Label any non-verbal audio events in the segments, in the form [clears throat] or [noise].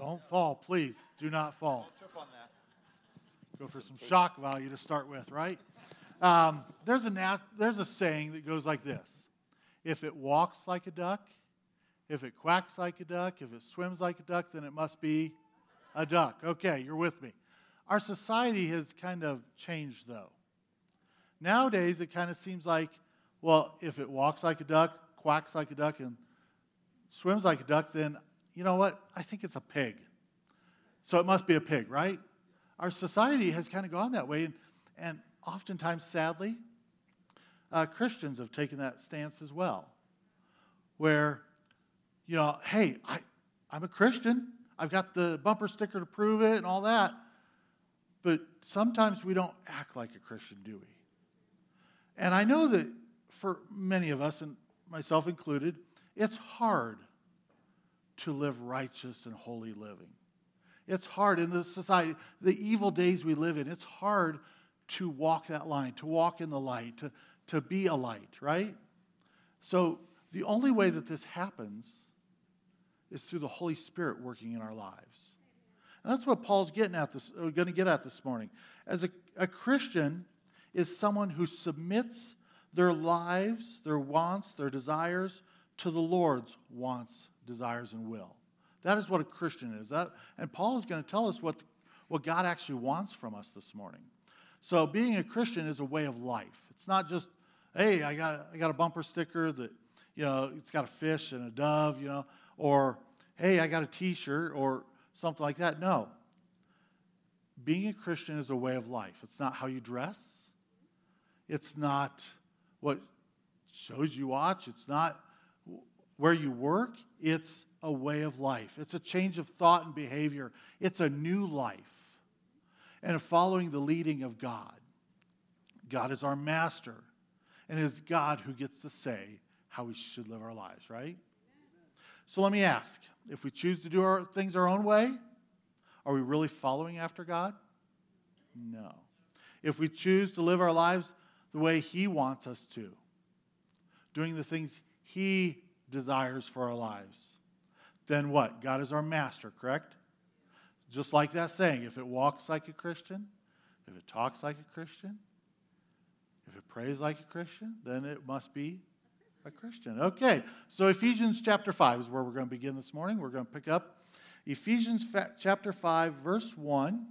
Don't fall, please. Do not fall. Trip on that. Go for some shock value to start with, right? Um, there's, a nat- there's a saying that goes like this If it walks like a duck, if it quacks like a duck, if it swims like a duck, then it must be a duck. Okay, you're with me. Our society has kind of changed, though. Nowadays, it kind of seems like, well, if it walks like a duck, quacks like a duck, and swims like a duck, then you know what? I think it's a pig. So it must be a pig, right? Our society has kind of gone that way, and, and oftentimes, sadly, uh, Christians have taken that stance as well, where, you know, hey, I, I'm a Christian. I've got the bumper sticker to prove it and all that. But sometimes we don't act like a Christian, do we? And I know that for many of us, and myself included, it's hard to live righteous and holy living. It's hard in the society, the evil days we live in, it's hard to walk that line, to walk in the light, to, to be a light, right? So the only way that this happens is through the Holy Spirit working in our lives. And that's what Paul's getting at this, uh, going to get at this morning. As a, a Christian is someone who submits their lives, their wants, their desires to the Lord's wants, desires, and will. That is what a Christian is. That, and Paul is going to tell us what, what God actually wants from us this morning. So being a Christian is a way of life. It's not just, hey, I got, I got a bumper sticker that, you know, it's got a fish and a dove, you know, or hey, I got a t-shirt or something like that. No. Being a Christian is a way of life. It's not how you dress. It's not what shows you watch. It's not where you work. It's a way of life. It's a change of thought and behavior. It's a new life. And following the leading of God. God is our master, and it is God who gets to say how we should live our lives, right? So let me ask if we choose to do our things our own way, are we really following after God? No. If we choose to live our lives the way He wants us to, doing the things He desires for our lives, then what? God is our master, correct? Just like that saying if it walks like a Christian, if it talks like a Christian, if it prays like a Christian, then it must be a Christian. Okay, so Ephesians chapter 5 is where we're going to begin this morning. We're going to pick up Ephesians chapter 5, verse 1.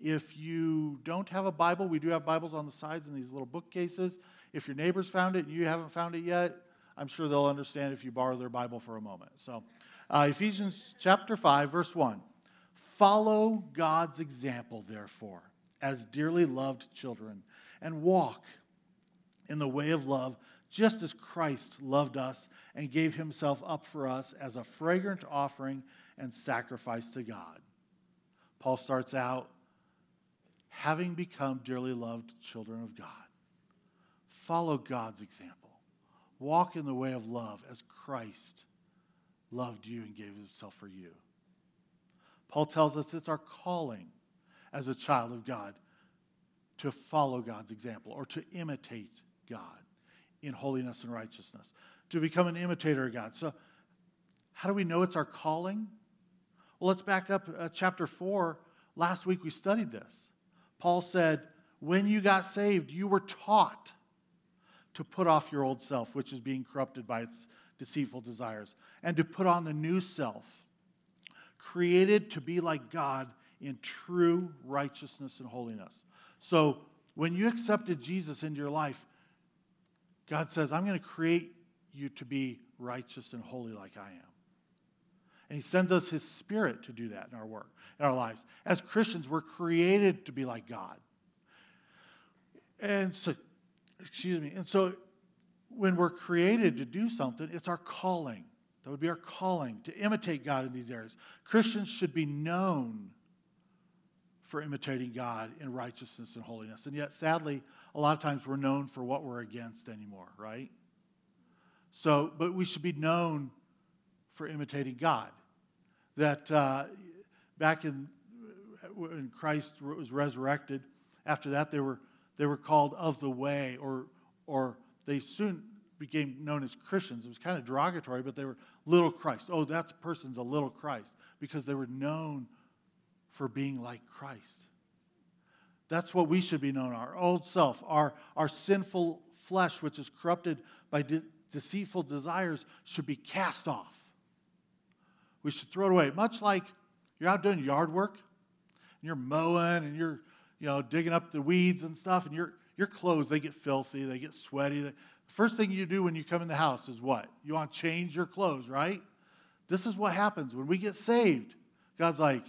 If you don't have a Bible, we do have Bibles on the sides in these little bookcases. If your neighbors found it and you haven't found it yet, I'm sure they'll understand if you borrow their Bible for a moment. So, uh, Ephesians chapter 5, verse 1. Follow God's example, therefore, as dearly loved children, and walk in the way of love, just as Christ loved us and gave himself up for us as a fragrant offering and sacrifice to God. Paul starts out having become dearly loved children of God. Follow God's example. Walk in the way of love as Christ loved you and gave himself for you. Paul tells us it's our calling as a child of God to follow God's example or to imitate God in holiness and righteousness, to become an imitator of God. So, how do we know it's our calling? Well, let's back up uh, chapter 4. Last week we studied this. Paul said, When you got saved, you were taught to put off your old self, which is being corrupted by its deceitful desires, and to put on the new self, created to be like God in true righteousness and holiness. So, when you accepted Jesus into your life, God says, I'm going to create you to be righteous and holy like I am. And He sends us His Spirit to do that in our work, in our lives. As Christians, we're created to be like God. And so, excuse me, and so when we're created to do something, it's our calling. That would be our calling to imitate God in these areas. Christians should be known for imitating God in righteousness and holiness. And yet, sadly, a lot of times we're known for what we're against anymore, right? So, but we should be known for imitating God. That uh, back in when Christ was resurrected, after that they were they were called of the way, or or they soon became known as Christians. It was kind of derogatory, but they were little Christ. Oh, that person's a little Christ because they were known for being like Christ. That's what we should be known our old self, our, our sinful flesh, which is corrupted by de- deceitful desires, should be cast off. We should throw it away. Much like you're out doing yard work, and you're mowing, and you're you know digging up the weeds and stuff, and your your clothes they get filthy, they get sweaty. The first thing you do when you come in the house is what? You want to change your clothes, right? This is what happens when we get saved. God's like,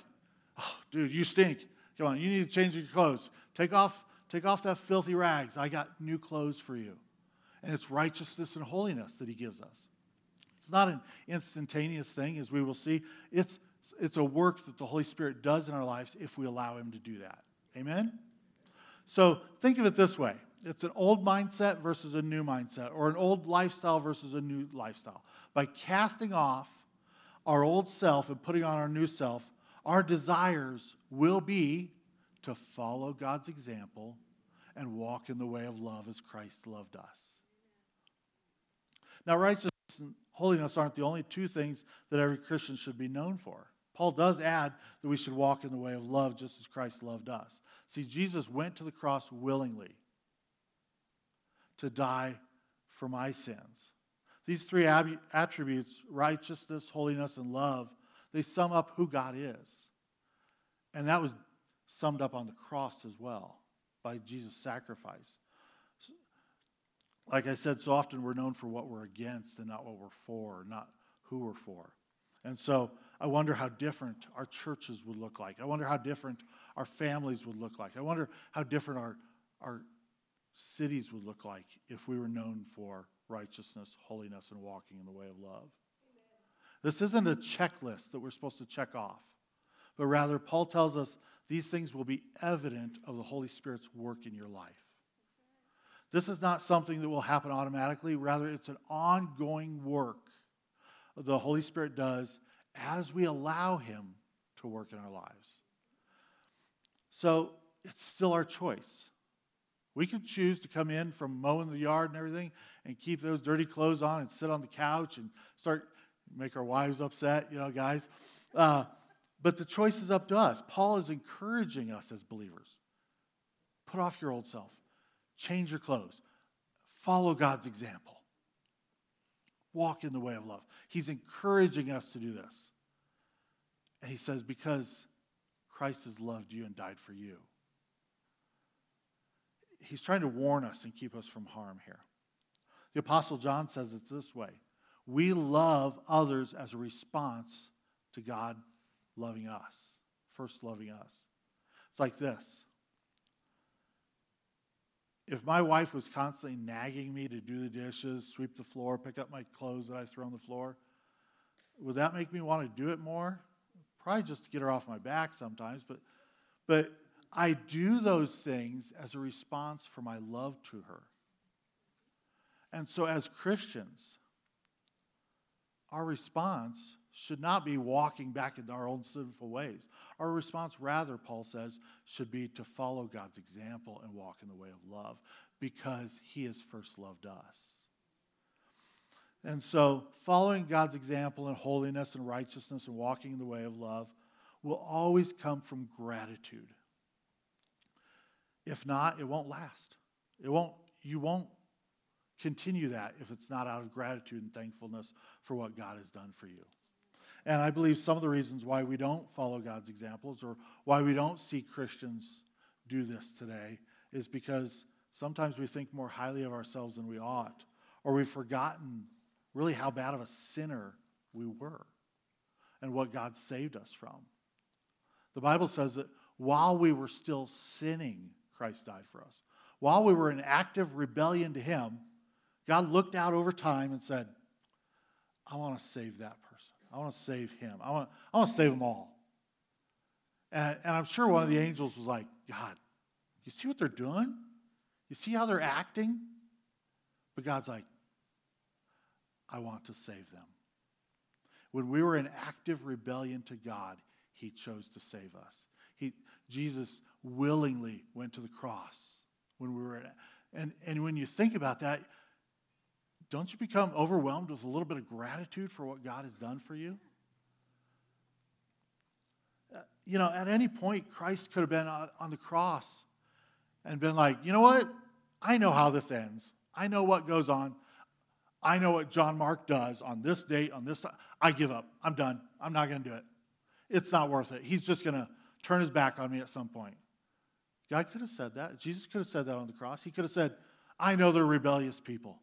oh, dude, you stink. Come on, you need to change your clothes. Take off, take off that filthy rags. I got new clothes for you. And it's righteousness and holiness that he gives us. It's not an instantaneous thing, as we will see. It's, it's a work that the Holy Spirit does in our lives if we allow him to do that. Amen? So think of it this way it's an old mindset versus a new mindset, or an old lifestyle versus a new lifestyle. By casting off our old self and putting on our new self, our desires will be to follow God's example and walk in the way of love as Christ loved us. Now, righteousness and holiness aren't the only two things that every Christian should be known for. Paul does add that we should walk in the way of love just as Christ loved us. See, Jesus went to the cross willingly to die for my sins. These three ab- attributes righteousness, holiness, and love they sum up who God is. And that was summed up on the cross as well by Jesus' sacrifice. Like I said, so often we're known for what we're against and not what we're for, not who we're for. And so I wonder how different our churches would look like. I wonder how different our families would look like. I wonder how different our, our cities would look like if we were known for righteousness, holiness, and walking in the way of love. This isn't a checklist that we're supposed to check off, but rather, Paul tells us these things will be evident of the Holy Spirit's work in your life. This is not something that will happen automatically, rather, it's an ongoing work the Holy Spirit does as we allow Him to work in our lives. So it's still our choice. We can choose to come in from mowing the yard and everything and keep those dirty clothes on and sit on the couch and start make our wives upset, you know, guys. Uh, but the choice is up to us. Paul is encouraging us as believers. Put off your old self, change your clothes, follow God's example, walk in the way of love. He's encouraging us to do this. And he says, because Christ has loved you and died for you. He's trying to warn us and keep us from harm here. The Apostle John says it this way we love others as a response to God loving us, first loving us. It's like this. If my wife was constantly nagging me to do the dishes, sweep the floor, pick up my clothes that I throw on the floor, would that make me want to do it more? Probably just to get her off my back sometimes, but but I do those things as a response for my love to her. And so as Christians, our response should not be walking back into our own sinful ways. Our response, rather, Paul says, should be to follow God's example and walk in the way of love because he has first loved us. And so, following God's example in holiness and righteousness and walking in the way of love will always come from gratitude. If not, it won't last. It won't, you won't Continue that if it's not out of gratitude and thankfulness for what God has done for you. And I believe some of the reasons why we don't follow God's examples or why we don't see Christians do this today is because sometimes we think more highly of ourselves than we ought, or we've forgotten really how bad of a sinner we were and what God saved us from. The Bible says that while we were still sinning, Christ died for us. While we were in active rebellion to Him, God looked out over time and said, I want to save that. I want to save him. I want, I want to save them all. And, and I'm sure one of the angels was like, God, you see what they're doing? You see how they're acting? But God's like, I want to save them. When we were in active rebellion to God, He chose to save us. He, Jesus willingly went to the cross when we were in, and, and when you think about that, don't you become overwhelmed with a little bit of gratitude for what God has done for you? Uh, you know, at any point, Christ could have been on the cross and been like, you know what? I know how this ends. I know what goes on. I know what John Mark does on this date, on this. Time. I give up. I'm done. I'm not going to do it. It's not worth it. He's just going to turn his back on me at some point. God could have said that. Jesus could have said that on the cross. He could have said, I know they're rebellious people.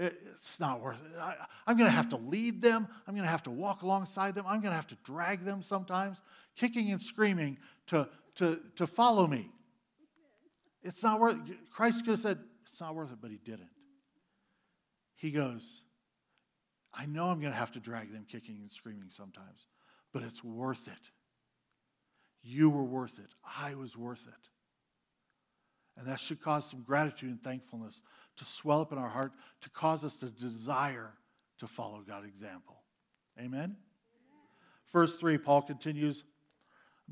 It's not worth it. I, am going to have to lead them. I'm going to have to walk alongside them. I'm going to have to drag them sometimes, kicking and screaming to, to, to follow me. It's not worth it. Christ could have said, It's not worth it, but he didn't. He goes, I know I'm going to have to drag them kicking and screaming sometimes, but it's worth it. You were worth it. I was worth it. And that should cause some gratitude and thankfulness to swell up in our heart, to cause us to desire to follow God's example. Amen? Verse 3, Paul continues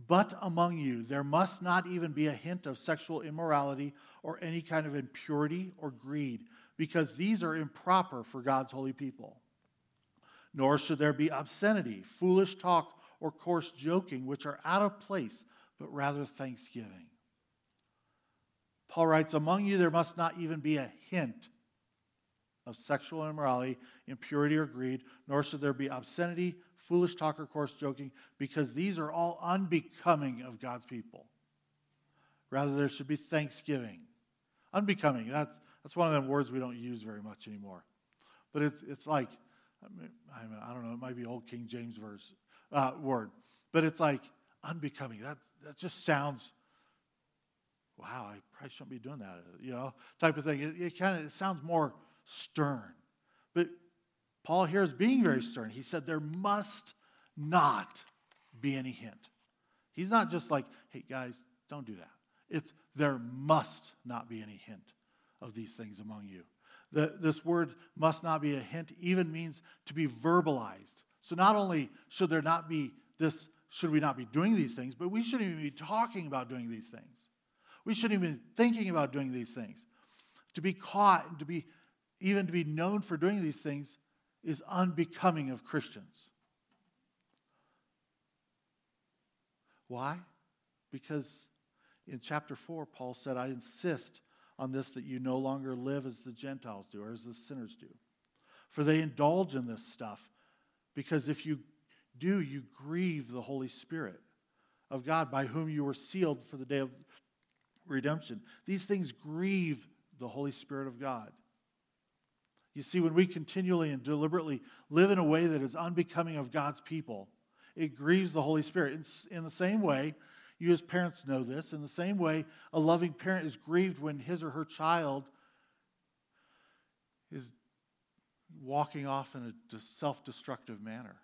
But among you there must not even be a hint of sexual immorality or any kind of impurity or greed, because these are improper for God's holy people. Nor should there be obscenity, foolish talk, or coarse joking, which are out of place, but rather thanksgiving. Paul writes, Among you there must not even be a hint of sexual immorality, impurity, or greed, nor should there be obscenity, foolish talk, or coarse joking, because these are all unbecoming of God's people. Rather, there should be thanksgiving. Unbecoming, that's, that's one of them words we don't use very much anymore. But it's, it's like, I, mean, I don't know, it might be old King James verse, uh, word, but it's like unbecoming. That, that just sounds wow, I probably shouldn't be doing that, you know, type of thing. It, it kind of sounds more stern. But Paul here is being very stern. He said there must not be any hint. He's not just like, hey, guys, don't do that. It's there must not be any hint of these things among you. The, this word must not be a hint even means to be verbalized. So not only should there not be this, should we not be doing these things, but we shouldn't even be talking about doing these things. We shouldn't even be thinking about doing these things. To be caught and to be even to be known for doing these things is unbecoming of Christians. Why? Because in chapter 4, Paul said, I insist on this that you no longer live as the Gentiles do or as the sinners do. For they indulge in this stuff because if you do, you grieve the Holy Spirit of God by whom you were sealed for the day of redemption. These things grieve the Holy Spirit of God. You see, when we continually and deliberately live in a way that is unbecoming of God's people, it grieves the Holy Spirit. In, in, the same way, you as parents know this, in the same way, a loving parent is grieved when his or her child is walking off in a self destructive manner.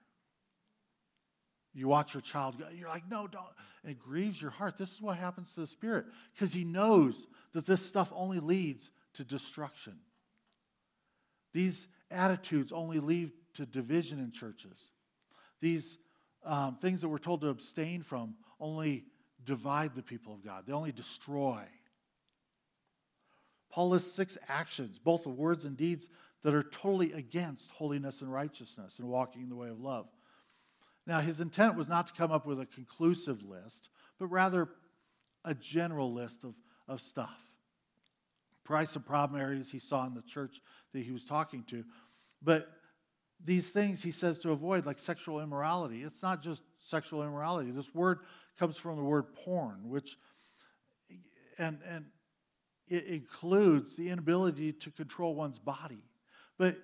You watch your child go, you're like, no, don't. And it grieves your heart. This is what happens to the Spirit because He knows that this stuff only leads to destruction. These attitudes only lead to division in churches. These um, things that we're told to abstain from only divide the people of God, they only destroy. Paul lists six actions, both of words and deeds, that are totally against holiness and righteousness and walking in the way of love. Now, his intent was not to come up with a conclusive list, but rather a general list of, of stuff. Price of problem areas he saw in the church that he was talking to. But these things he says to avoid, like sexual immorality. It's not just sexual immorality. This word comes from the word porn, which, and, and it includes the inability to control one's body. But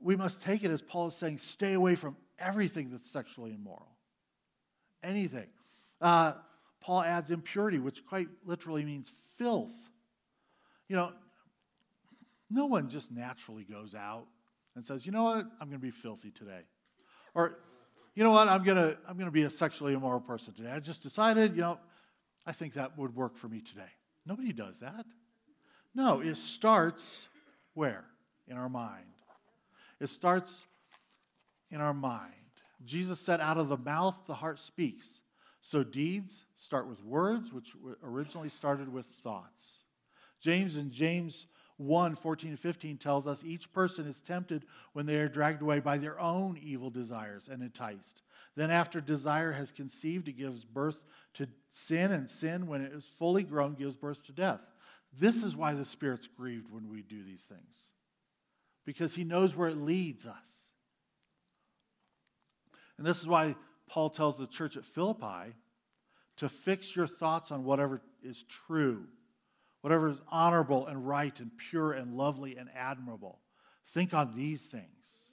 we must take it as Paul is saying stay away from everything that's sexually immoral. Anything. Uh, Paul adds impurity, which quite literally means filth. You know, no one just naturally goes out and says, you know what, I'm going to be filthy today. Or, you know what, I'm going to I'm going to be a sexually immoral person today. I just decided, you know, I think that would work for me today. Nobody does that. No, it starts where? In our mind. It starts in our mind. Jesus said, out of the mouth, the heart speaks. So deeds start with words, which originally started with thoughts. James in James 1 14 and 15 tells us each person is tempted when they are dragged away by their own evil desires and enticed. Then, after desire has conceived, it gives birth to sin, and sin, when it is fully grown, gives birth to death. This is why the Spirit's grieved when we do these things, because He knows where it leads us. And this is why Paul tells the church at Philippi to fix your thoughts on whatever is true, whatever is honorable and right and pure and lovely and admirable. Think on these things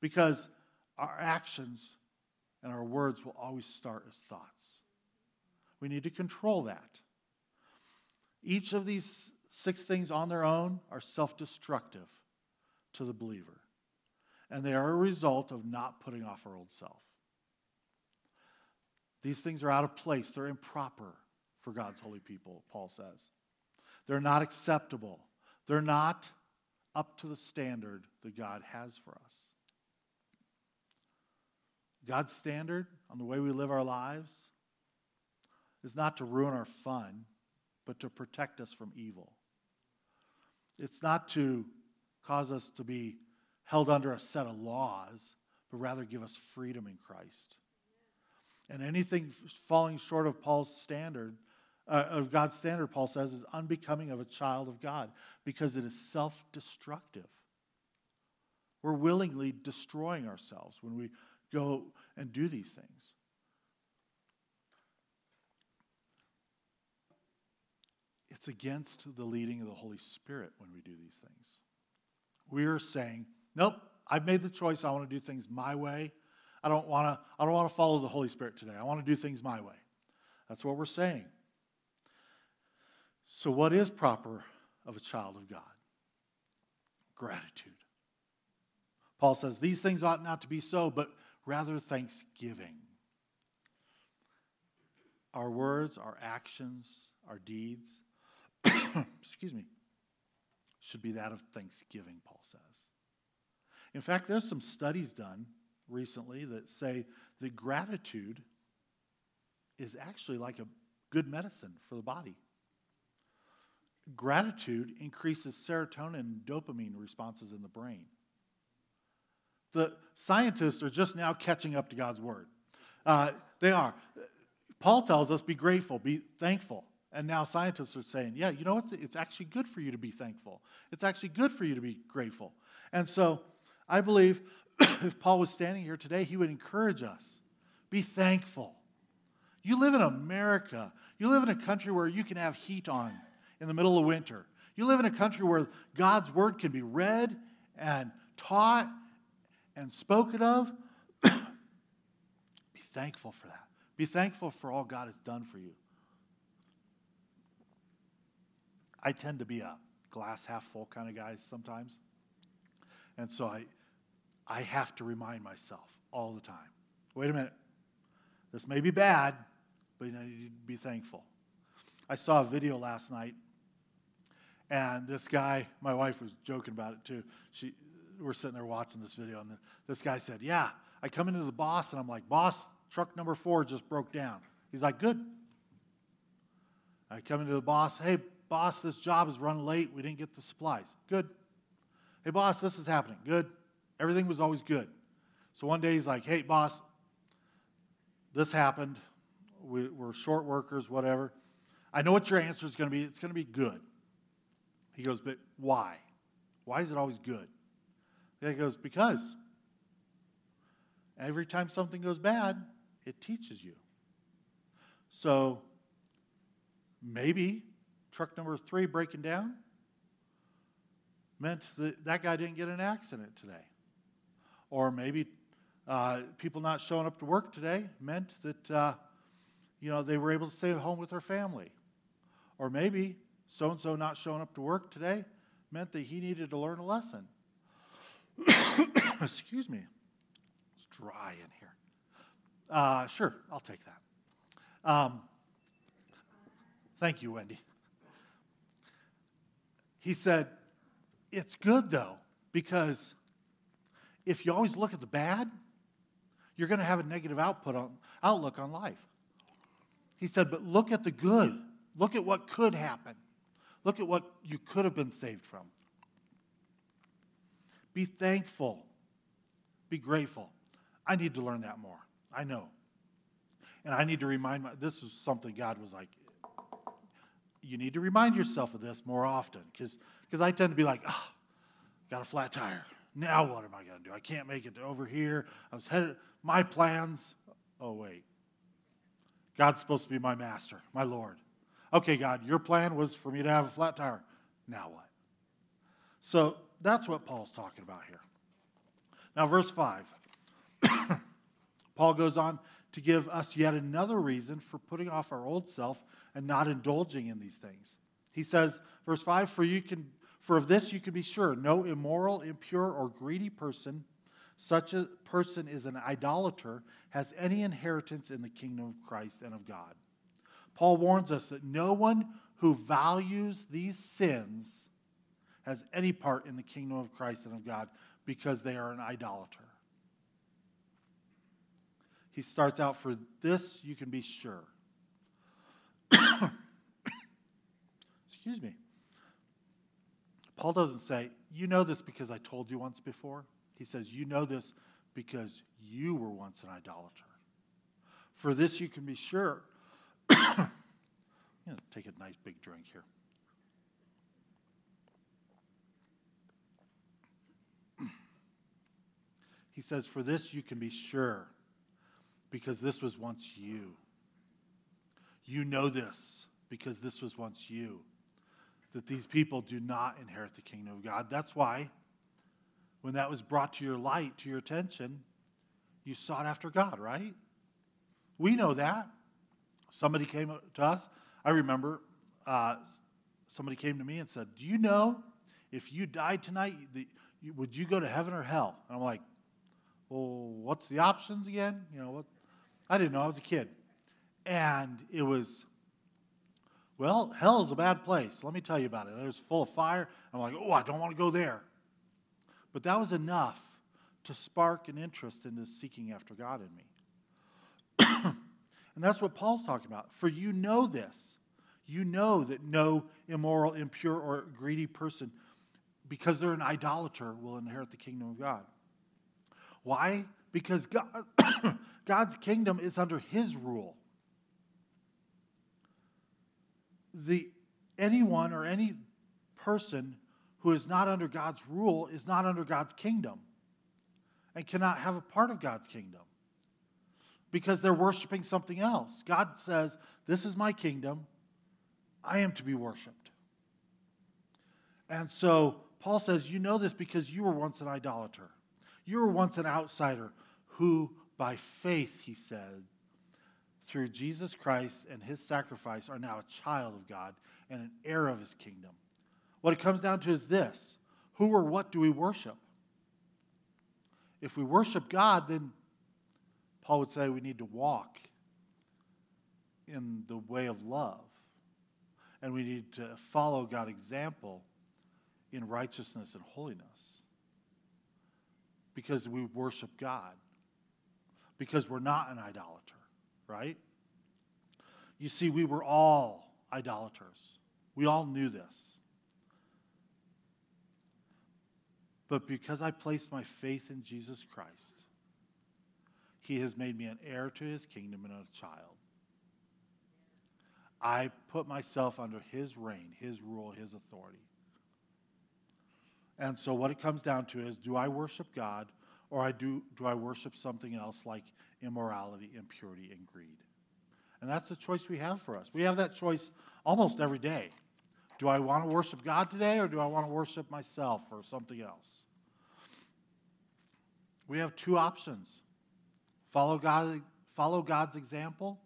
because our actions and our words will always start as thoughts. We need to control that. Each of these six things on their own are self destructive to the believer, and they are a result of not putting off our old self. These things are out of place, they're improper for God's holy people, Paul says. They're not acceptable, they're not up to the standard that God has for us. God's standard on the way we live our lives is not to ruin our fun, but to protect us from evil. It's not to cause us to be held under a set of laws, but rather give us freedom in Christ. And anything falling short of Paul's standard, uh, of God's standard, Paul says, is unbecoming of a child of God because it is self destructive. We're willingly destroying ourselves when we go and do these things. It's against the leading of the Holy Spirit when we do these things. We are saying, nope, I've made the choice. I want to do things my way. I don't want to, I don't want to follow the Holy Spirit today. I want to do things my way. That's what we're saying. So, what is proper of a child of God? Gratitude. Paul says, These things ought not to be so, but rather thanksgiving. Our words, our actions, our deeds, [coughs] excuse me, should be that of thanksgiving, Paul says. In fact, there's some studies done recently that say that gratitude is actually like a good medicine for the body. Gratitude increases serotonin and dopamine responses in the brain. The scientists are just now catching up to God's word. Uh, they are. Paul tells us be grateful, be thankful. And now scientists are saying, yeah, you know, it's, it's actually good for you to be thankful. It's actually good for you to be grateful. And so I believe [clears throat] if Paul was standing here today, he would encourage us be thankful. You live in America. You live in a country where you can have heat on in the middle of winter. You live in a country where God's word can be read and taught and spoken of, [clears throat] be thankful for that. Be thankful for all God has done for you. I tend to be a glass half full kind of guy sometimes. And so I, I have to remind myself all the time wait a minute, this may be bad, but you need to be thankful. I saw a video last night, and this guy, my wife was joking about it too. She, we're sitting there watching this video, and this guy said, Yeah, I come into the boss, and I'm like, Boss, truck number four just broke down. He's like, Good. I come into the boss, Hey, boss, this job is running late. We didn't get the supplies. Good. Hey, boss, this is happening. Good. Everything was always good. So one day he's like, Hey, boss, this happened. We, are short workers, whatever. I know what your answer is going to be. It's going to be good. He goes, But why? Why is it always good? He goes, Because every time something goes bad, it teaches you. So maybe truck number three breaking down meant that that guy didn't get an accident today. Or maybe uh, people not showing up to work today meant that uh, you know they were able to stay at home with their family. Or maybe so and so not showing up to work today meant that he needed to learn a lesson. [coughs] Excuse me. It's dry in here. Uh, sure, I'll take that. Um, thank you, Wendy. He said, It's good though, because if you always look at the bad, you're going to have a negative output on, outlook on life. He said, But look at the good. Look at what could happen. Look at what you could have been saved from. Be thankful. Be grateful. I need to learn that more. I know. And I need to remind my this is something God was like, you need to remind yourself of this more often. Because I tend to be like, oh, got a flat tire. Now what am I going to do? I can't make it over here. I was headed, my plans. Oh, wait. God's supposed to be my master, my Lord. Okay, God, your plan was for me to have a flat tire. Now what? So that's what Paul's talking about here. Now, verse 5. [coughs] Paul goes on to give us yet another reason for putting off our old self and not indulging in these things. He says, verse 5 For you can for of this you can be sure no immoral, impure, or greedy person, such a person is an idolater, has any inheritance in the kingdom of Christ and of God. Paul warns us that no one who values these sins has any part in the kingdom of Christ and of God because they are an idolater. He starts out, For this you can be sure. [coughs] Excuse me. Paul doesn't say, You know this because I told you once before. He says, You know this because you were once an idolater. For this you can be sure. I'm going to take a nice big drink here. He says, For this you can be sure because this was once you. You know this because this was once you that these people do not inherit the kingdom of God. That's why, when that was brought to your light, to your attention, you sought after God, right? We know that. Somebody came to us. I remember uh, somebody came to me and said, Do you know if you died tonight, the, would you go to heaven or hell? And I'm like, Well, what's the options again? You know, what? I didn't know. I was a kid. And it was well, hell is a bad place. Let me tell you about it. It was full of fire. I'm like, oh, I don't want to go there. But that was enough to spark an interest into seeking after God in me. [coughs] and that's what Paul's talking about. For you know this. You know that no immoral, impure, or greedy person, because they're an idolater, will inherit the kingdom of God. Why? Because God, [coughs] God's kingdom is under his rule the, anyone or any person who is not under God's rule is not under God's kingdom and cannot have a part of God's kingdom because they're worshiping something else. God says, This is my kingdom. I am to be worshiped. And so Paul says, You know this because you were once an idolater. You were once an outsider who, by faith, he said, through Jesus Christ and his sacrifice, are now a child of God and an heir of his kingdom. What it comes down to is this who or what do we worship? If we worship God, then Paul would say we need to walk in the way of love. And we need to follow God's example in righteousness and holiness. Because we worship God. Because we're not an idolater right? You see, we were all idolaters. We all knew this. But because I placed my faith in Jesus Christ, He has made me an heir to His kingdom and a child. I put myself under His reign, His rule, His authority. And so, what it comes down to is do I worship God or I do, do I worship something else like immorality, impurity, and greed. And that's the choice we have for us. We have that choice almost every day. Do I want to worship God today or do I want to worship myself or something else? We have two options follow, God, follow God's example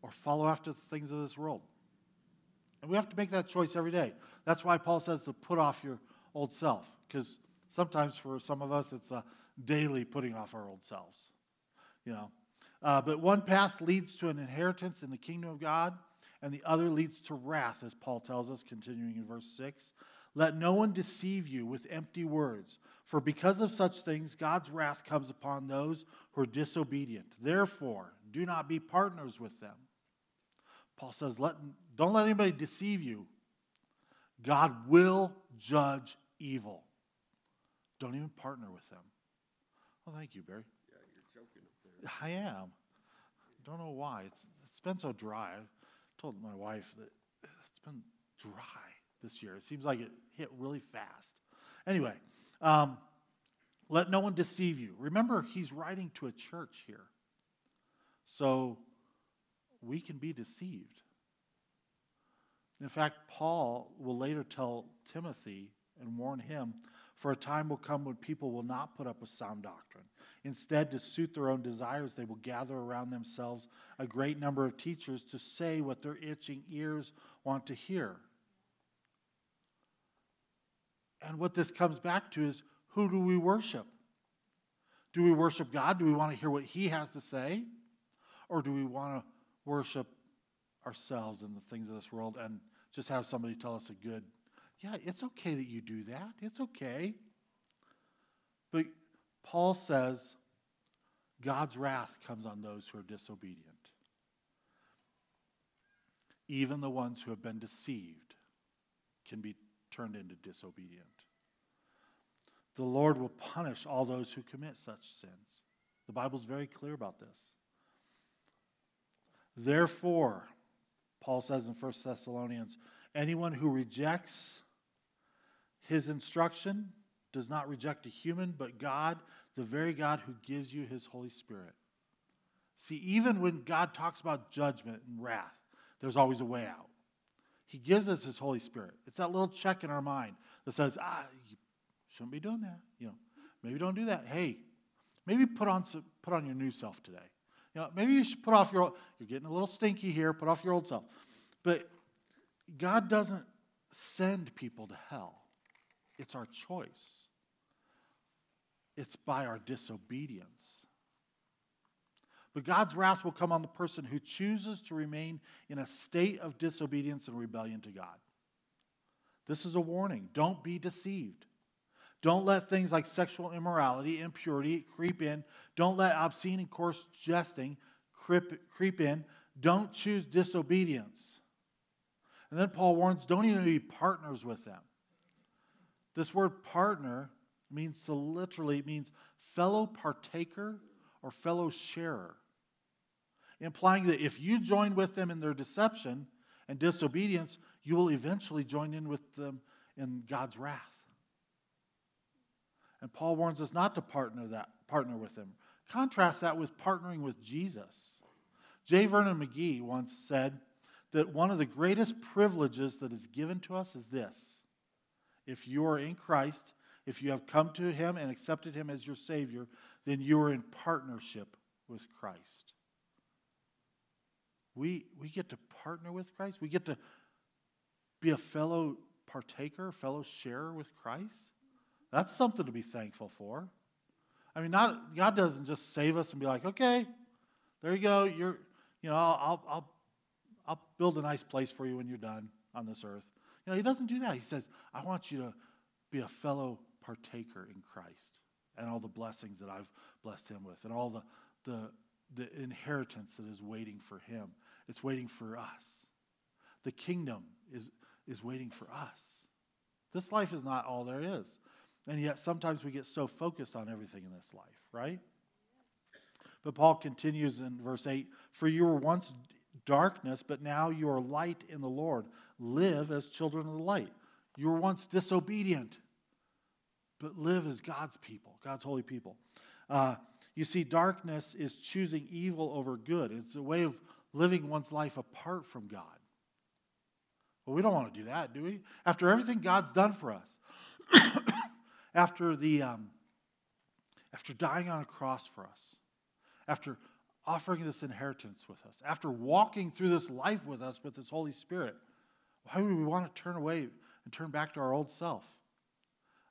or follow after the things of this world. And we have to make that choice every day. That's why Paul says to put off your old self, because sometimes for some of us it's a daily putting off our old selves. You know, uh, but one path leads to an inheritance in the kingdom of God, and the other leads to wrath, as Paul tells us, continuing in verse 6. Let no one deceive you with empty words, for because of such things, God's wrath comes upon those who are disobedient. Therefore, do not be partners with them. Paul says, let, don't let anybody deceive you. God will judge evil. Don't even partner with them. Well, thank you, Barry. Yeah, you're choking up there. I am. Don't know why. It's, it's been so dry. I told my wife that it's been dry this year. It seems like it hit really fast. Anyway, um, let no one deceive you. Remember, he's writing to a church here. So we can be deceived. In fact, Paul will later tell Timothy and warn him for a time will come when people will not put up with sound doctrine. Instead, to suit their own desires, they will gather around themselves a great number of teachers to say what their itching ears want to hear. And what this comes back to is who do we worship? Do we worship God? Do we want to hear what He has to say? Or do we want to worship ourselves and the things of this world and just have somebody tell us a good, yeah, it's okay that you do that. It's okay. But Paul says God's wrath comes on those who are disobedient. Even the ones who have been deceived can be turned into disobedient. The Lord will punish all those who commit such sins. The Bible's very clear about this. Therefore, Paul says in 1 Thessalonians, anyone who rejects his instruction does not reject a human, but God, the very God who gives you his Holy Spirit. See, even when God talks about judgment and wrath, there's always a way out. He gives us his Holy Spirit. It's that little check in our mind that says, ah, you shouldn't be doing that. You know, maybe don't do that. Hey, maybe put on, some, put on your new self today. You know, maybe you should put off your, you're getting a little stinky here, put off your old self. But God doesn't send people to hell, it's our choice. It's by our disobedience. But God's wrath will come on the person who chooses to remain in a state of disobedience and rebellion to God. This is a warning. Don't be deceived. Don't let things like sexual immorality, impurity creep in. Don't let obscene and coarse jesting creep, creep in. Don't choose disobedience. And then Paul warns don't even be partners with them. This word partner means to literally means fellow partaker or fellow sharer, implying that if you join with them in their deception and disobedience, you will eventually join in with them in God's wrath. And Paul warns us not to partner that partner with them. Contrast that with partnering with Jesus. J. Vernon McGee once said that one of the greatest privileges that is given to us is this. If you are in Christ, if you have come to him and accepted him as your Savior, then you are in partnership with Christ. We, we get to partner with Christ. We get to be a fellow partaker, fellow sharer with Christ. That's something to be thankful for. I mean, not God doesn't just save us and be like, okay, there you go. You're, you know, I'll, I'll, I'll build a nice place for you when you're done on this earth. You know, He doesn't do that. He says, I want you to be a fellow partaker in Christ and all the blessings that I've blessed him with and all the, the, the inheritance that is waiting for him. It's waiting for us. The kingdom is, is waiting for us. This life is not all there is. And yet sometimes we get so focused on everything in this life, right? But Paul continues in verse 8 For you were once darkness, but now you are light in the Lord. Live as children of the light. You were once disobedient, but live as God's people, God's holy people. Uh, you see, darkness is choosing evil over good. It's a way of living one's life apart from God. Well, we don't want to do that, do we? After everything God's done for us, [coughs] after, the, um, after dying on a cross for us, after offering this inheritance with us, after walking through this life with us with His Holy Spirit, why would we want to turn away and turn back to our old self?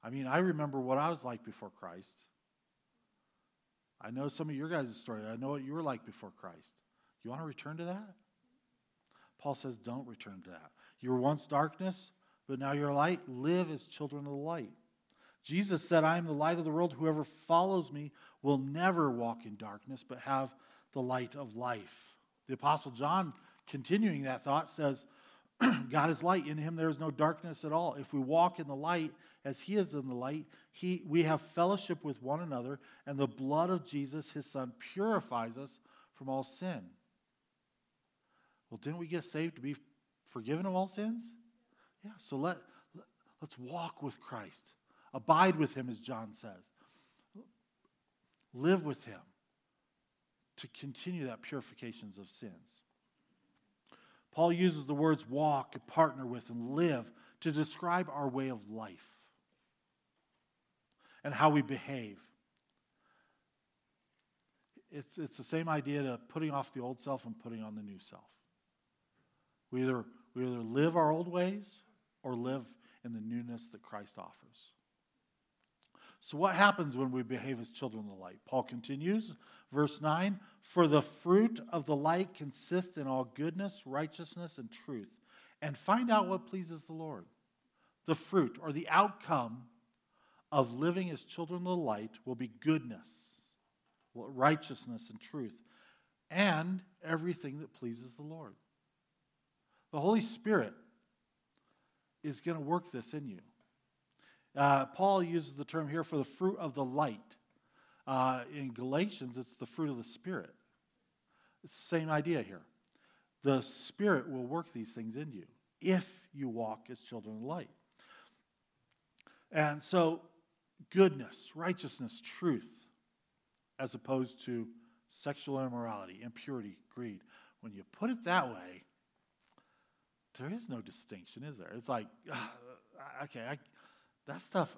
I mean, I remember what I was like before Christ. I know some of your guys' story. I know what you were like before Christ. You want to return to that? Paul says, don't return to that. You were once darkness, but now you're light. Live as children of the light. Jesus said, I am the light of the world. Whoever follows me will never walk in darkness, but have the light of life. The Apostle John continuing that thought, says, [clears throat] God is light. In him there is no darkness at all. If we walk in the light as he is in the light, he, we have fellowship with one another, and the blood of Jesus, his son, purifies us from all sin. Well, didn't we get saved to be forgiven of all sins? Yeah, so let, let, let's walk with Christ. Abide with him, as John says. Live with him to continue that purifications of sins. Paul uses the words walk, partner with, and live to describe our way of life and how we behave. It's, it's the same idea to putting off the old self and putting on the new self. We either, we either live our old ways or live in the newness that Christ offers. So, what happens when we behave as children of the light? Paul continues, verse 9 For the fruit of the light consists in all goodness, righteousness, and truth. And find out what pleases the Lord. The fruit or the outcome of living as children of the light will be goodness, righteousness, and truth, and everything that pleases the Lord. The Holy Spirit is going to work this in you. Uh, Paul uses the term here for the fruit of the light. Uh, in Galatians, it's the fruit of the Spirit. Same idea here. The Spirit will work these things in you if you walk as children of light. And so, goodness, righteousness, truth, as opposed to sexual immorality, impurity, greed. When you put it that way, there is no distinction, is there? It's like, okay, I, that stuff,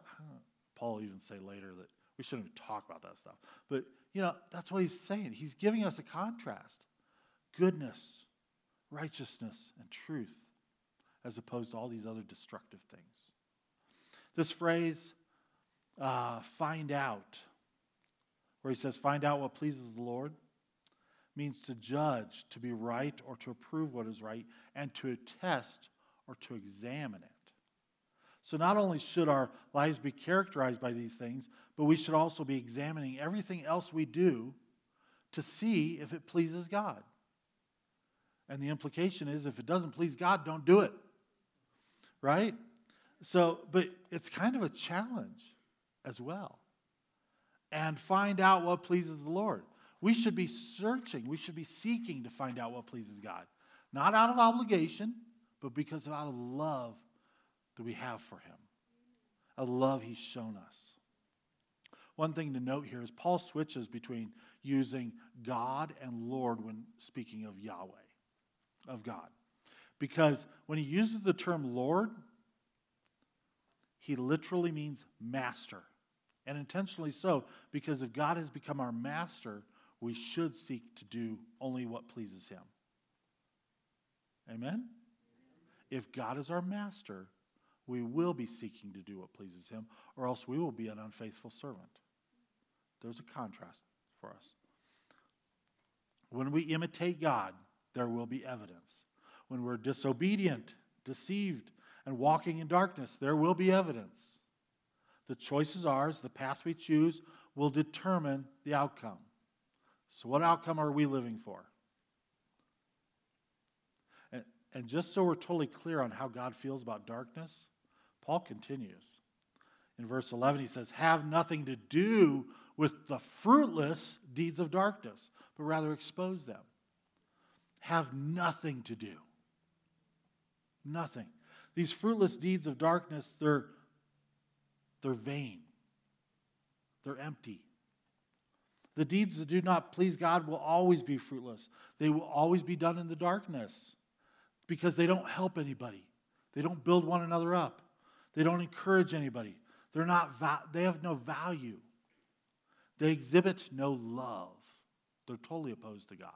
Paul even say later that we shouldn't talk about that stuff. But, you know, that's what he's saying. He's giving us a contrast goodness, righteousness, and truth, as opposed to all these other destructive things. This phrase, uh, find out, where he says, find out what pleases the Lord, means to judge, to be right, or to approve what is right, and to attest or to examine it. So, not only should our lives be characterized by these things, but we should also be examining everything else we do to see if it pleases God. And the implication is if it doesn't please God, don't do it. Right? So, but it's kind of a challenge as well. And find out what pleases the Lord. We should be searching, we should be seeking to find out what pleases God. Not out of obligation, but because of out of love that we have for him, a love he's shown us. One thing to note here is Paul switches between using God and Lord when speaking of Yahweh, of God. Because when he uses the term Lord, he literally means master. And intentionally so, because if God has become our master, we should seek to do only what pleases him. Amen? If God is our master, we will be seeking to do what pleases him, or else we will be an unfaithful servant. There's a contrast for us. When we imitate God, there will be evidence. When we're disobedient, deceived, and walking in darkness, there will be evidence. The choice is ours. The path we choose will determine the outcome. So, what outcome are we living for? And, and just so we're totally clear on how God feels about darkness, Paul continues. In verse 11, he says, Have nothing to do with the fruitless deeds of darkness, but rather expose them. Have nothing to do. Nothing. These fruitless deeds of darkness, they're, they're vain, they're empty. The deeds that do not please God will always be fruitless. They will always be done in the darkness because they don't help anybody. They don't build one another up. They don't encourage anybody. They're not va- they have no value. They exhibit no love. They're totally opposed to God.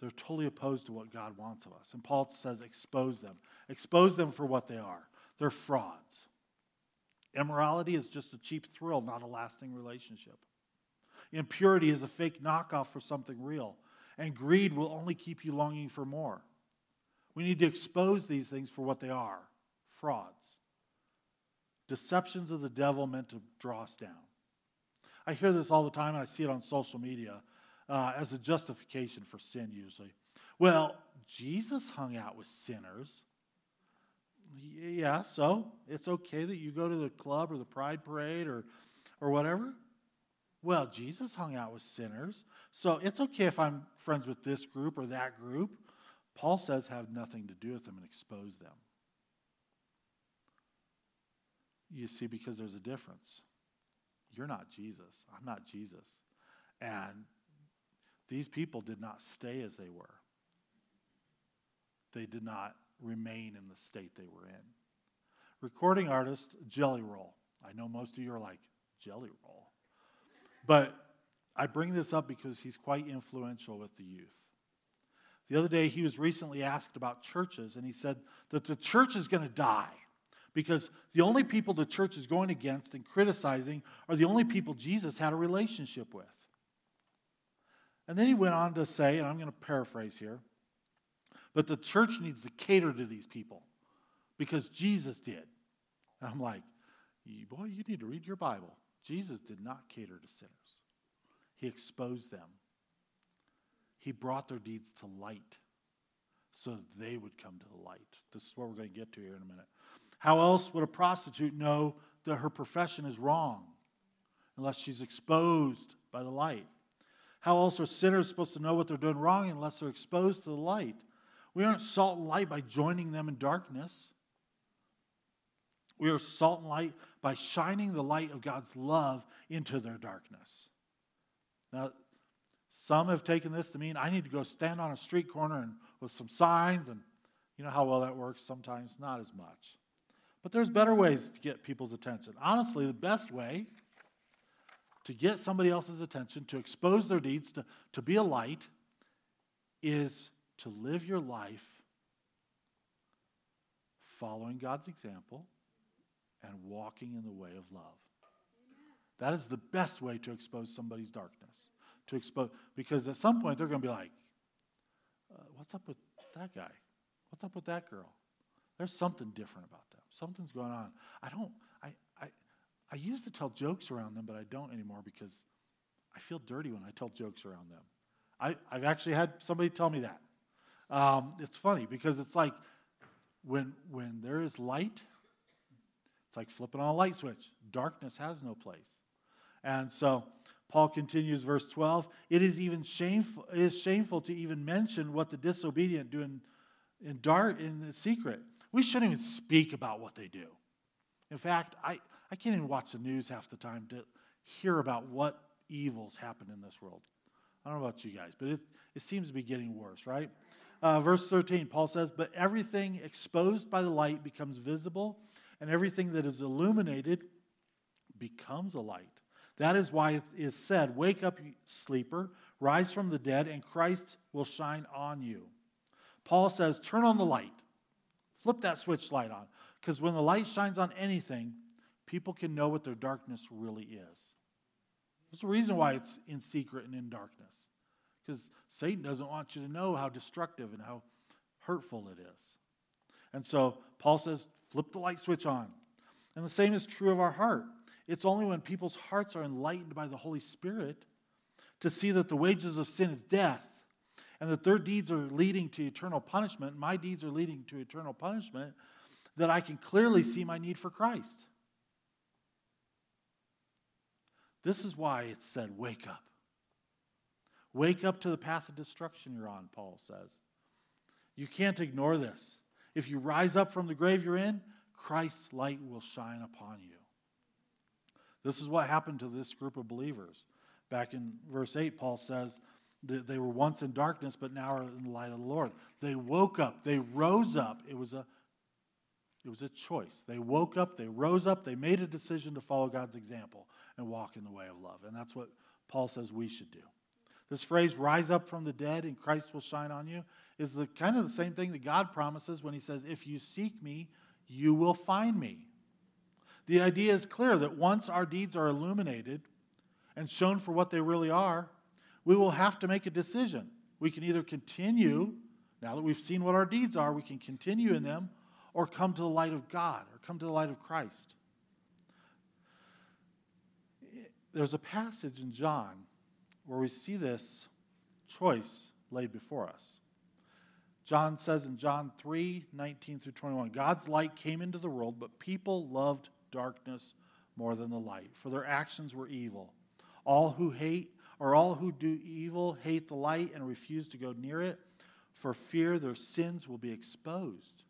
They're totally opposed to what God wants of us. And Paul says, expose them. Expose them for what they are. They're frauds. Immorality is just a cheap thrill, not a lasting relationship. Impurity is a fake knockoff for something real. And greed will only keep you longing for more. We need to expose these things for what they are frauds, deceptions of the devil meant to draw us down. I hear this all the time, and I see it on social media. uh, as a justification for sin, usually. Well, Jesus hung out with sinners. Yeah, so it's okay that you go to the club or the pride parade or, or whatever. Well, Jesus hung out with sinners. So it's okay if I'm friends with this group or that group. Paul says have nothing to do with them and expose them. You see, because there's a difference. You're not Jesus. I'm not Jesus. And these people did not stay as they were, they did not remain in the state they were in. Recording artist Jelly Roll. I know most of you are like, Jelly Roll. But I bring this up because he's quite influential with the youth. The other day, he was recently asked about churches, and he said that the church is going to die because the only people the church is going against and criticizing are the only people Jesus had a relationship with. And then he went on to say, and I'm going to paraphrase here, but the church needs to cater to these people because Jesus did. And I'm like, boy, you need to read your Bible. Jesus did not cater to sinners, he exposed them. He brought their deeds to light so that they would come to the light. This is what we're going to get to here in a minute. How else would a prostitute know that her profession is wrong unless she's exposed by the light? How else are sinners supposed to know what they're doing wrong unless they're exposed to the light? We aren't salt and light by joining them in darkness. We are salt and light by shining the light of God's love into their darkness. Now, some have taken this to mean I need to go stand on a street corner and with some signs, and you know how well that works sometimes, not as much. But there's better ways to get people's attention. Honestly, the best way to get somebody else's attention, to expose their deeds, to, to be a light, is to live your life following God's example and walking in the way of love. That is the best way to expose somebody's darkness. To expose, because at some point they're going to be like, uh, "What's up with that guy? What's up with that girl? There's something different about them. Something's going on. I don't. I I I used to tell jokes around them, but I don't anymore because I feel dirty when I tell jokes around them. I, I've actually had somebody tell me that. Um, it's funny because it's like when when there is light, it's like flipping on a light switch. Darkness has no place. And so Paul continues, verse 12. It is even shameful, is shameful to even mention what the disobedient do in, in dark in the secret. We shouldn't even speak about what they do. In fact, I, I can't even watch the news half the time to hear about what evils happen in this world. I don't know about you guys, but it, it seems to be getting worse, right? Uh, verse 13, Paul says, But everything exposed by the light becomes visible, and everything that is illuminated becomes a light. That is why it is said, Wake up, sleeper, rise from the dead, and Christ will shine on you. Paul says, Turn on the light. Flip that switch light on. Because when the light shines on anything, people can know what their darkness really is. There's a reason why it's in secret and in darkness. Because Satan doesn't want you to know how destructive and how hurtful it is. And so Paul says, flip the light switch on. And the same is true of our heart. It's only when people's hearts are enlightened by the Holy Spirit to see that the wages of sin is death and that their deeds are leading to eternal punishment, my deeds are leading to eternal punishment, that I can clearly see my need for Christ. This is why it said, Wake up. Wake up to the path of destruction you're on, Paul says. You can't ignore this. If you rise up from the grave you're in, Christ's light will shine upon you. This is what happened to this group of believers. Back in verse 8, Paul says that they were once in darkness, but now are in the light of the Lord. They woke up, they rose up. It was a it was a choice. They woke up, they rose up, they made a decision to follow God's example and walk in the way of love. And that's what Paul says we should do. This phrase, rise up from the dead and Christ will shine on you, is the kind of the same thing that God promises when he says, If you seek me, you will find me. The idea is clear that once our deeds are illuminated and shown for what they really are, we will have to make a decision. We can either continue, now that we've seen what our deeds are, we can continue in them, or come to the light of God, or come to the light of Christ. There's a passage in John where we see this choice laid before us. John says in John 3 19 through 21, God's light came into the world, but people loved darkness more than the light, for their actions were evil. All who hate, or all who do evil, hate the light and refuse to go near it, for fear their sins will be exposed.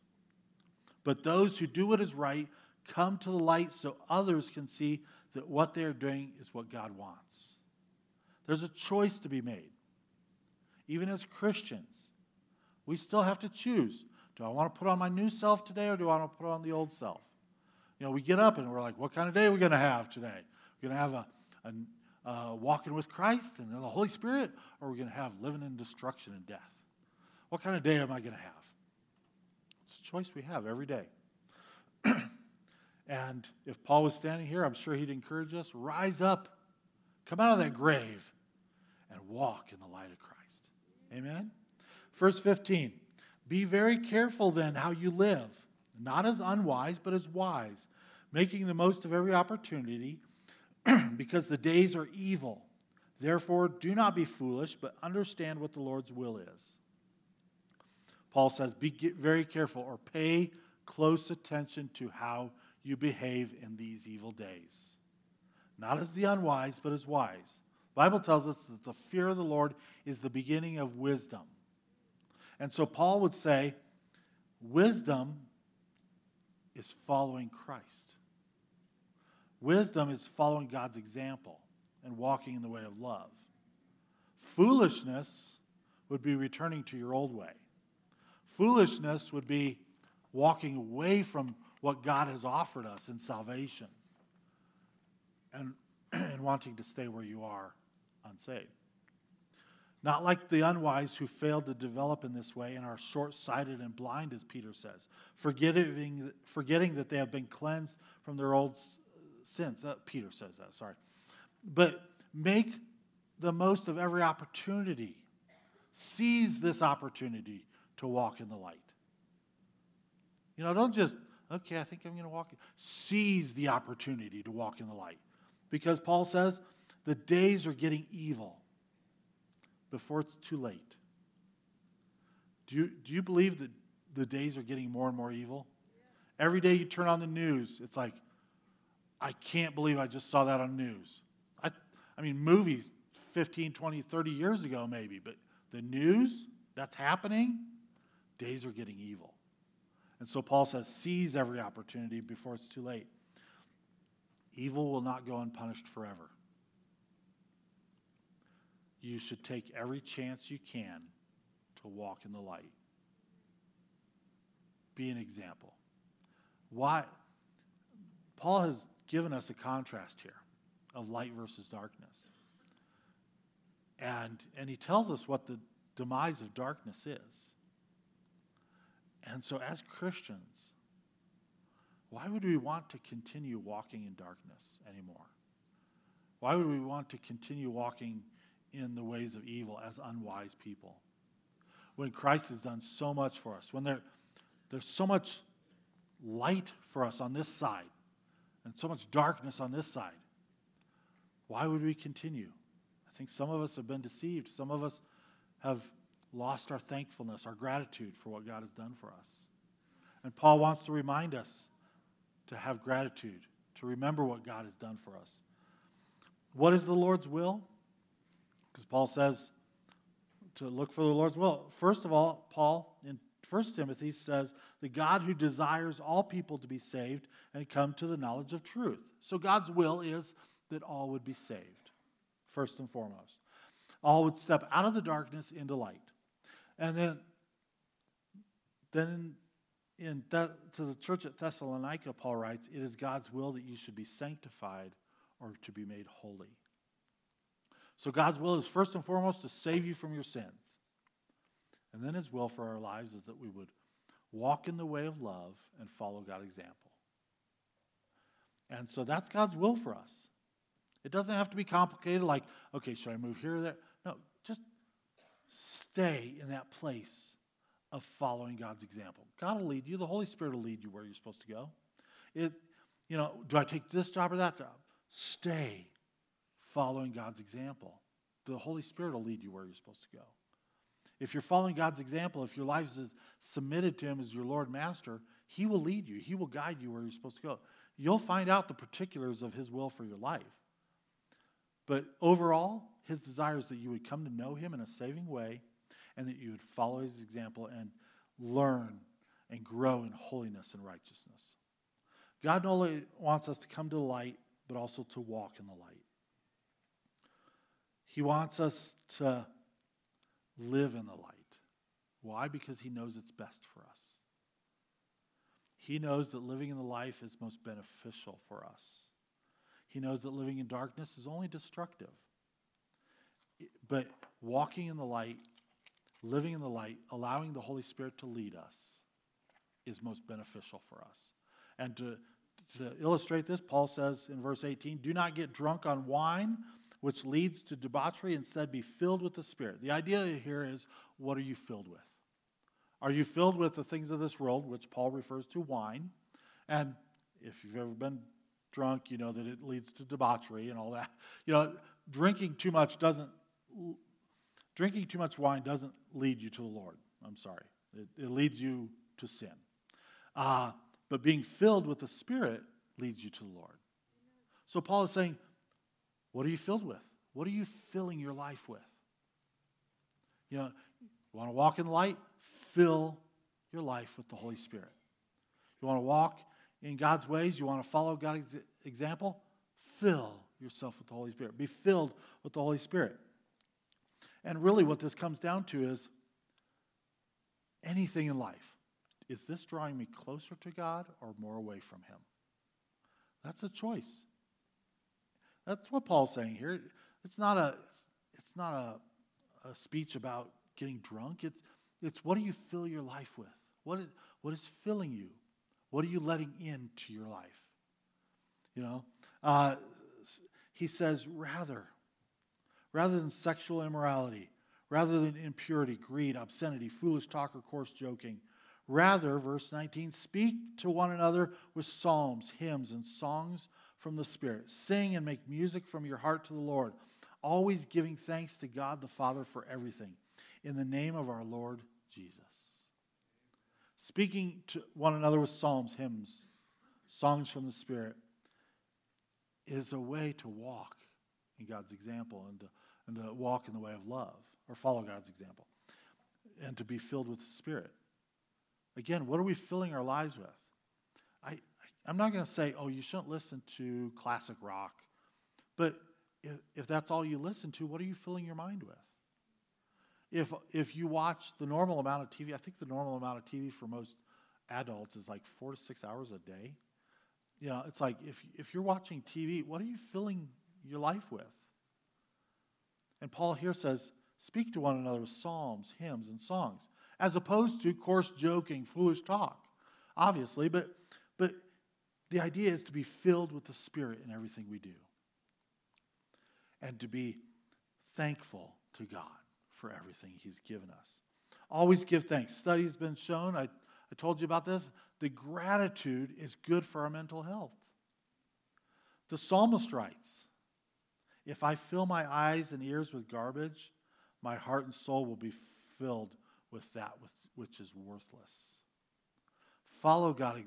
But those who do what is right come to the light so others can see that what they are doing is what God wants. There's a choice to be made. Even as Christians, we still have to choose. Do I want to put on my new self today or do I want to put on the old self? You know, we get up and we're like, what kind of day are we going to have today? We're going to have a, a uh, walking with Christ and the Holy Spirit, or we're we going to have living in destruction and death? What kind of day am I going to have? It's a choice we have every day. [clears throat] and if Paul was standing here, I'm sure he'd encourage us rise up, come out of that grave, and walk in the light of Christ. Amen? Verse 15 Be very careful then how you live, not as unwise, but as wise, making the most of every opportunity, [clears throat] because the days are evil. Therefore, do not be foolish, but understand what the Lord's will is. Paul says, be very careful or pay close attention to how you behave in these evil days. Not as the unwise, but as wise. The Bible tells us that the fear of the Lord is the beginning of wisdom. And so Paul would say, wisdom is following Christ. Wisdom is following God's example and walking in the way of love. Foolishness would be returning to your old way. Foolishness would be walking away from what God has offered us in salvation and, [clears throat] and wanting to stay where you are unsaved. Not like the unwise who failed to develop in this way and are short sighted and blind, as Peter says, forgetting, forgetting that they have been cleansed from their old sins. Uh, Peter says that, sorry. But make the most of every opportunity. Seize this opportunity to walk in the light. You know, don't just, okay, I think I'm going to walk. Seize the opportunity to walk in the light. Because Paul says the days are getting evil before it's too late. Do you, do you believe that the days are getting more and more evil? Every day you turn on the news, it's like, I can't believe I just saw that on news. I, I mean, movies 15, 20, 30 years ago, maybe, but the news that's happening, Days are getting evil. And so Paul says, seize every opportunity before it's too late. Evil will not go unpunished forever. You should take every chance you can to walk in the light. Be an example. Why? Paul has given us a contrast here of light versus darkness. And, and he tells us what the demise of darkness is. And so, as Christians, why would we want to continue walking in darkness anymore? Why would we want to continue walking in the ways of evil as unwise people? When Christ has done so much for us, when there, there's so much light for us on this side and so much darkness on this side, why would we continue? I think some of us have been deceived. Some of us have lost our thankfulness, our gratitude for what God has done for us. And Paul wants to remind us to have gratitude, to remember what God has done for us. What is the Lord's will? Because Paul says to look for the Lord's will. First of all, Paul in 1 Timothy says, the God who desires all people to be saved and come to the knowledge of truth. So God's will is that all would be saved, first and foremost. All would step out of the darkness into light. And then, then in, in to the church at Thessalonica, Paul writes, It is God's will that you should be sanctified or to be made holy. So God's will is first and foremost to save you from your sins. And then his will for our lives is that we would walk in the way of love and follow God's example. And so that's God's will for us. It doesn't have to be complicated, like, okay, should I move here or there? No, just stay in that place of following God's example. God will lead you. The Holy Spirit will lead you where you're supposed to go. It, you know, do I take this job or that job? Stay following God's example. the Holy Spirit will lead you where you're supposed to go. If you're following God's example, if your life is submitted to Him as your Lord Master, He will lead you. He will guide you where you're supposed to go. You'll find out the particulars of His will for your life. But overall, His desire is that you would come to know Him in a saving way and that you would follow His example and learn and grow in holiness and righteousness. God not only wants us to come to the light, but also to walk in the light. He wants us to live in the light. Why? Because He knows it's best for us. He knows that living in the life is most beneficial for us. He knows that living in darkness is only destructive. But walking in the light, living in the light, allowing the Holy Spirit to lead us is most beneficial for us. And to, to illustrate this, Paul says in verse 18, Do not get drunk on wine which leads to debauchery. Instead, be filled with the Spirit. The idea here is what are you filled with? Are you filled with the things of this world, which Paul refers to wine? And if you've ever been drunk, you know that it leads to debauchery and all that. [laughs] You know, drinking too much doesn't drinking too much wine doesn't lead you to the Lord. I'm sorry. It, it leads you to sin. Uh, but being filled with the Spirit leads you to the Lord. So Paul is saying, what are you filled with? What are you filling your life with? You know, you want to walk in light? Fill your life with the Holy Spirit. You want to walk in God's ways? You want to follow God's example? Fill yourself with the Holy Spirit. Be filled with the Holy Spirit. And really, what this comes down to is anything in life. Is this drawing me closer to God or more away from Him? That's a choice. That's what Paul's saying here. It's not a, it's not a, a speech about getting drunk. It's, it's what do you fill your life with? What is, what is filling you? What are you letting into your life? You know, uh, he says, rather, rather than sexual immorality, rather than impurity, greed, obscenity, foolish talk, or coarse joking, rather, verse 19, speak to one another with psalms, hymns, and songs from the Spirit. Sing and make music from your heart to the Lord, always giving thanks to God the Father for everything, in the name of our Lord Jesus. Speaking to one another with psalms, hymns, songs from the Spirit is a way to walk in God's example and to, and to walk in the way of love or follow God's example and to be filled with the Spirit. Again, what are we filling our lives with? I'm not going to say, oh, you shouldn't listen to classic rock. But if, if that's all you listen to, what are you filling your mind with? If, if you watch the normal amount of TV, I think the normal amount of TV for most adults is like four to six hours a day. You know, it's like if, if you're watching TV, what are you filling your life with? And Paul here says, speak to one another with psalms, hymns, and songs, as opposed to coarse joking, foolish talk, obviously, but the idea is to be filled with the Spirit in everything we do and to be thankful to God for everything He's given us. Always give thanks. Studies have been shown, I, I told you about this, the gratitude is good for our mental health. The psalmist writes, If I fill my eyes and ears with garbage, my heart and soul will be filled with that which is worthless. Follow, God,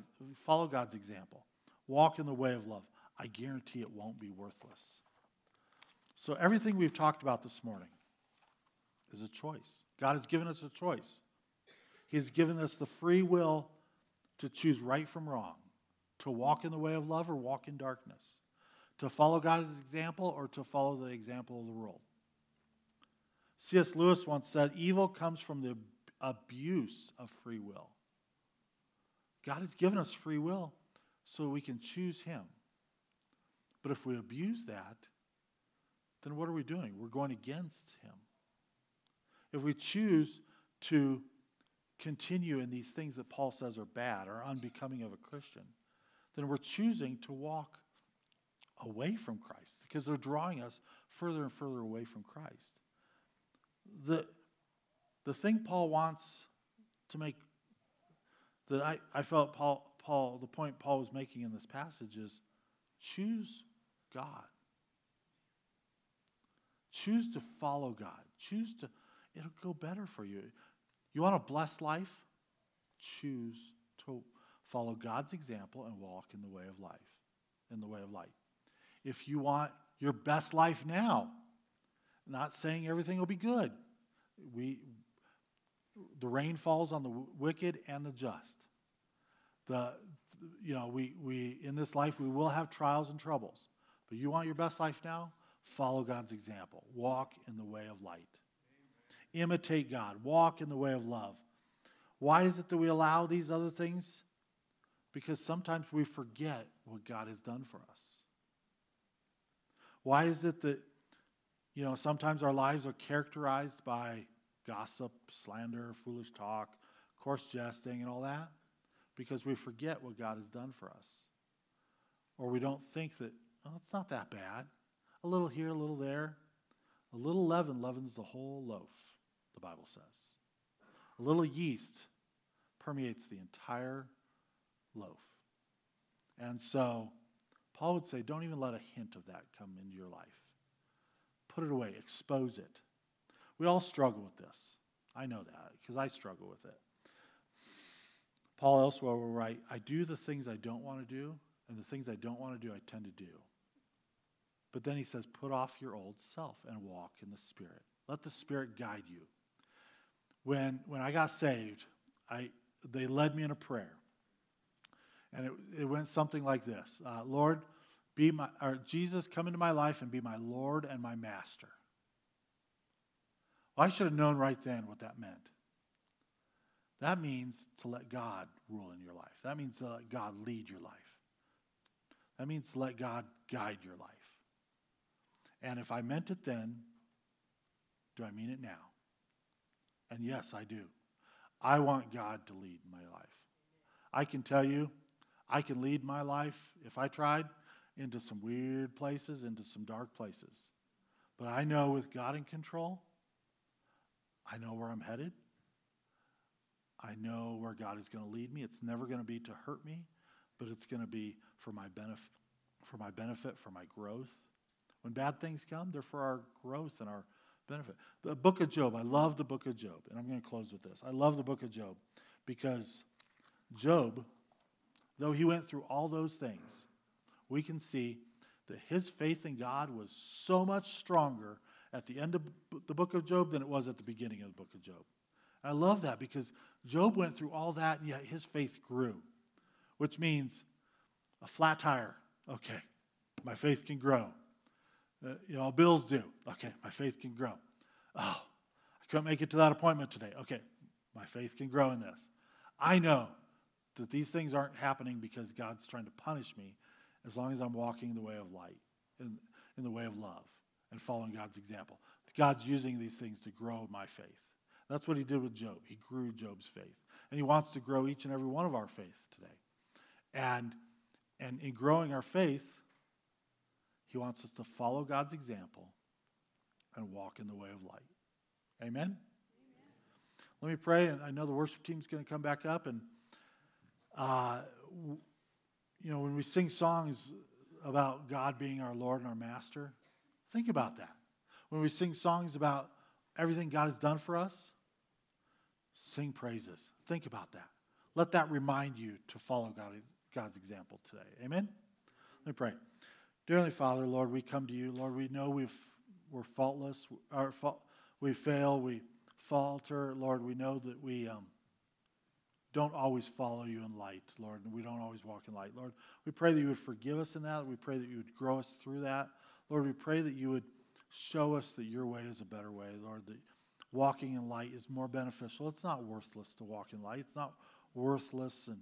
follow God's example. Walk in the way of love. I guarantee it won't be worthless. So, everything we've talked about this morning is a choice. God has given us a choice. He has given us the free will to choose right from wrong, to walk in the way of love or walk in darkness, to follow God's example or to follow the example of the world. C.S. Lewis once said, Evil comes from the abuse of free will. God has given us free will so we can choose Him. But if we abuse that, then what are we doing? We're going against Him. If we choose to continue in these things that Paul says are bad or unbecoming of a Christian, then we're choosing to walk away from Christ because they're drawing us further and further away from Christ. The, the thing Paul wants to make that I, I felt Paul Paul, the point Paul was making in this passage is choose God. Choose to follow God. Choose to, it'll go better for you. You want a blessed life? Choose to follow God's example and walk in the way of life, in the way of light. If you want your best life now, not saying everything will be good. We, the rain falls on the wicked and the just. The, you know, we, we, in this life, we will have trials and troubles. But you want your best life now? Follow God's example. Walk in the way of light. Amen. Imitate God. Walk in the way of love. Why is it that we allow these other things? Because sometimes we forget what God has done for us. Why is it that, you know, sometimes our lives are characterized by gossip, slander, foolish talk, coarse jesting, and all that? Because we forget what God has done for us. Or we don't think that, oh, it's not that bad. A little here, a little there. A little leaven leavens the whole loaf, the Bible says. A little yeast permeates the entire loaf. And so, Paul would say, don't even let a hint of that come into your life. Put it away, expose it. We all struggle with this. I know that because I struggle with it. Paul elsewhere will write, I do the things I don't want to do, and the things I don't want to do, I tend to do. But then he says, put off your old self and walk in the Spirit. Let the Spirit guide you. When, when I got saved, I, they led me in a prayer. And it, it went something like this uh, Lord, be my, or Jesus, come into my life and be my Lord and my master. Well, I should have known right then what that meant. That means to let God rule in your life. That means to let God lead your life. That means to let God guide your life. And if I meant it then, do I mean it now? And yes, I do. I want God to lead my life. I can tell you, I can lead my life, if I tried, into some weird places, into some dark places. But I know with God in control, I know where I'm headed. I know where God is going to lead me. It's never going to be to hurt me, but it's going to be for my benefit, for my benefit, for my growth. When bad things come, they're for our growth and our benefit. The book of Job, I love the book of Job, and I'm going to close with this. I love the book of Job because Job, though he went through all those things, we can see that his faith in God was so much stronger at the end of the book of Job than it was at the beginning of the book of Job. I love that because Job went through all that and yet his faith grew, which means a flat tire. Okay, my faith can grow. Uh, you know, bills due. Okay, my faith can grow. Oh, I couldn't make it to that appointment today. Okay, my faith can grow in this. I know that these things aren't happening because God's trying to punish me as long as I'm walking in the way of light, in, in the way of love, and following God's example. God's using these things to grow my faith. That's what he did with Job. He grew Job's faith. And he wants to grow each and every one of our faith today. And, and in growing our faith, he wants us to follow God's example and walk in the way of light. Amen? Amen. Let me pray, and I know the worship team is going to come back up. And, uh, you know, when we sing songs about God being our Lord and our Master, think about that. When we sing songs about everything God has done for us, sing praises. Think about that. Let that remind you to follow God, God's example today. Amen? Let me pray. Dear Heavenly Father, Lord, we come to you. Lord, we know we've, we're faultless. Our we fail. We falter. Lord, we know that we um, don't always follow you in light, Lord, and we don't always walk in light. Lord, we pray that you would forgive us in that. We pray that you would grow us through that. Lord, we pray that you would show us that your way is a better way, Lord, that walking in light is more beneficial. It's not worthless to walk in light. It's not worthless and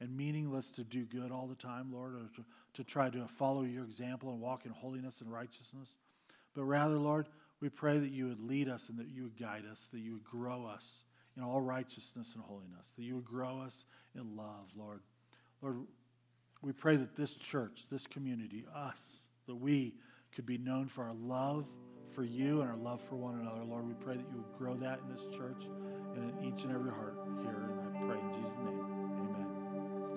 and meaningless to do good all the time, Lord, or to, to try to follow your example and walk in holiness and righteousness. But rather, Lord, we pray that you would lead us and that you would guide us, that you would grow us in all righteousness and holiness, that you would grow us in love, Lord. Lord, we pray that this church, this community, us, that we could be known for our love for you and our love for one another. Lord, we pray that you would grow that in this church and in each and every heart here. And I pray in Jesus' name.